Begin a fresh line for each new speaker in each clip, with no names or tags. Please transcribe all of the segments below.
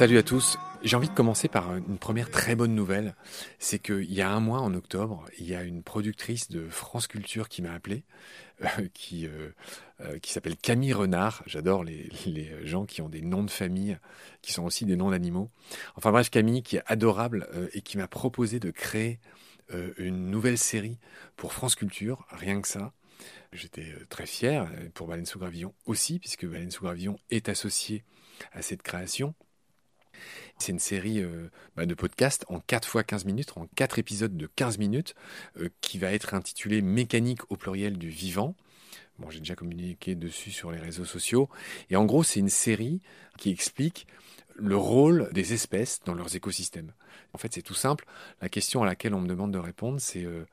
Salut à tous. J'ai envie de commencer par une première très bonne nouvelle. C'est qu'il y a un mois, en octobre, il y a une productrice de France Culture qui m'a appelé, euh, qui, euh, euh, qui s'appelle Camille Renard. J'adore les, les, gens qui ont des noms de famille, qui sont aussi des noms d'animaux. Enfin bref, Camille, qui est adorable et qui m'a proposé de créer une nouvelle série pour France Culture, rien que ça. J'étais très fier pour Baleine sous Gravillon aussi, puisque Baleine sous Gravillon est associé à cette création. C'est une série euh, bah, de podcasts en 4 fois 15 minutes, en 4 épisodes de 15 minutes, euh, qui va être intitulée Mécanique au pluriel du vivant. Bon, j'ai déjà communiqué dessus sur les réseaux sociaux. Et en gros, c'est une série qui explique le rôle des espèces dans leurs écosystèmes. En fait, c'est tout simple. La question à laquelle on me demande de répondre, c'est euh,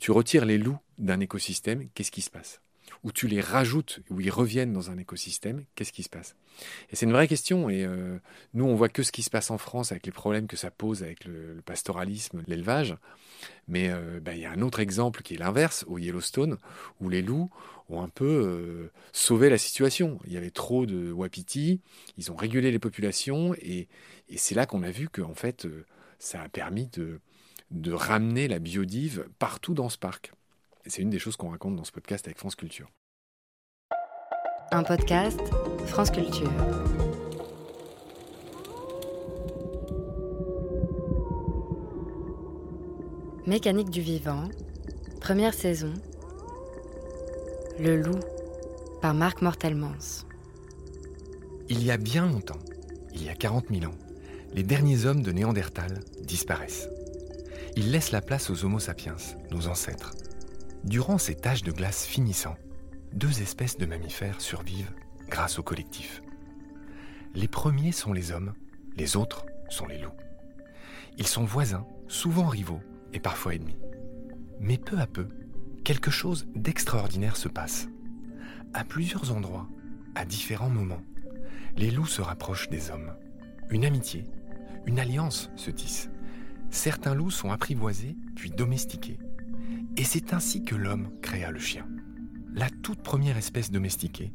tu retires les loups d'un écosystème, qu'est-ce qui se passe? Où tu les rajoutes, où ils reviennent dans un écosystème, qu'est-ce qui se passe? Et c'est une vraie question. Et euh, nous, on voit que ce qui se passe en France avec les problèmes que ça pose avec le, pastoralisme, l'élevage. Mais euh, ben, il y a un autre exemple qui est l'inverse, au Yellowstone, où les loups ont un peu euh, sauvé la situation. Il y avait trop de wapiti, ils ont régulé les populations, et, et c'est là qu'on a vu que en fait, ça a permis de, de ramener la biodive partout dans ce parc c'est une des choses qu'on raconte dans ce podcast avec France Culture.
Un podcast France Culture. Mécanique du vivant, première saison. Le loup, par Marc Mortelmans.
Il y a bien longtemps, il y a 40 000 ans, les derniers hommes de Néandertal disparaissent. Ils laissent la place aux Homo sapiens, nos ancêtres. Durant ces tâches de glace finissant, deux espèces de mammifères survivent grâce au collectif. Les premiers sont les hommes, les autres sont les loups. Ils sont voisins, souvent rivaux et parfois ennemis. Mais peu à peu, quelque chose d'extraordinaire se passe. À plusieurs endroits, à différents moments, les loups se rapprochent des hommes. Une amitié, une alliance se tisse. Certains loups sont apprivoisés puis domestiqués. Et c'est ainsi que l'homme créa le chien, la toute première espèce domestiquée,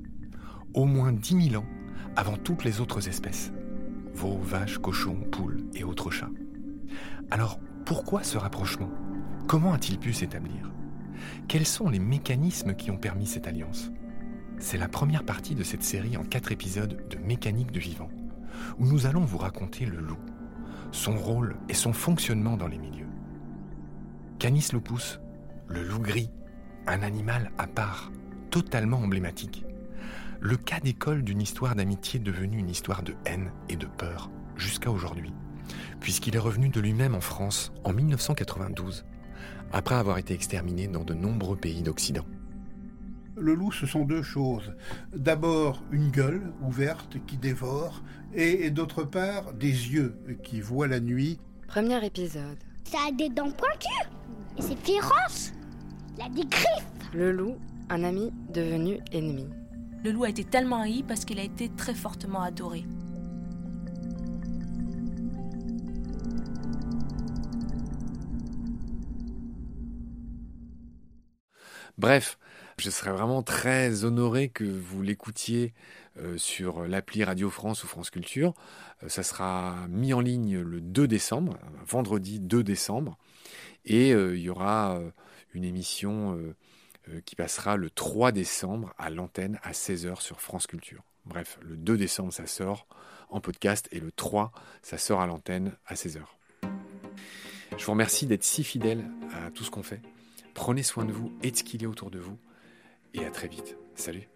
au moins 10 000 ans avant toutes les autres espèces, veaux, vaches, cochons, poules et autres chats. Alors, pourquoi ce rapprochement? Comment a-t-il pu s'établir? Quels sont les mécanismes qui ont permis cette alliance? C'est la première partie de cette série en quatre épisodes de Mécanique du vivant, où nous allons vous raconter le loup, son rôle et son fonctionnement dans les milieux. Canis lupus le loup gris, un animal à part, totalement emblématique. Le cas d'école d'une histoire d'amitié devenue une histoire de haine et de peur jusqu'à aujourd'hui, puisqu'il est revenu de lui-même en France en 1992, après avoir été exterminé dans de nombreux pays d'Occident.
Le loup, ce sont deux choses. D'abord, une gueule ouverte qui dévore, et, d'autre part, des yeux qui voient la nuit.
Premier épisode.
Ça a des dents pointues, et c'est féroce.
Le loup, un ami devenu ennemi.
Le loup a été tellement haï parce qu'il a été très fortement adoré.
Bref, je serais vraiment très honoré que vous l'écoutiez euh, sur l'appli Radio France ou France Culture. Euh, ça sera mis en ligne le 2 décembre, vendredi 2 décembre. Et euh, il y aura une émission euh, euh, qui passera le 3 décembre à l'antenne à 16h sur France Culture. Bref, le 2 décembre, ça sort en podcast et le 3, ça sort à l'antenne à 16h. Je vous remercie d'être si fidèle à tout ce qu'on fait. Prenez soin de vous et de ce qu'il y a autour de vous. Et à très vite. Salut.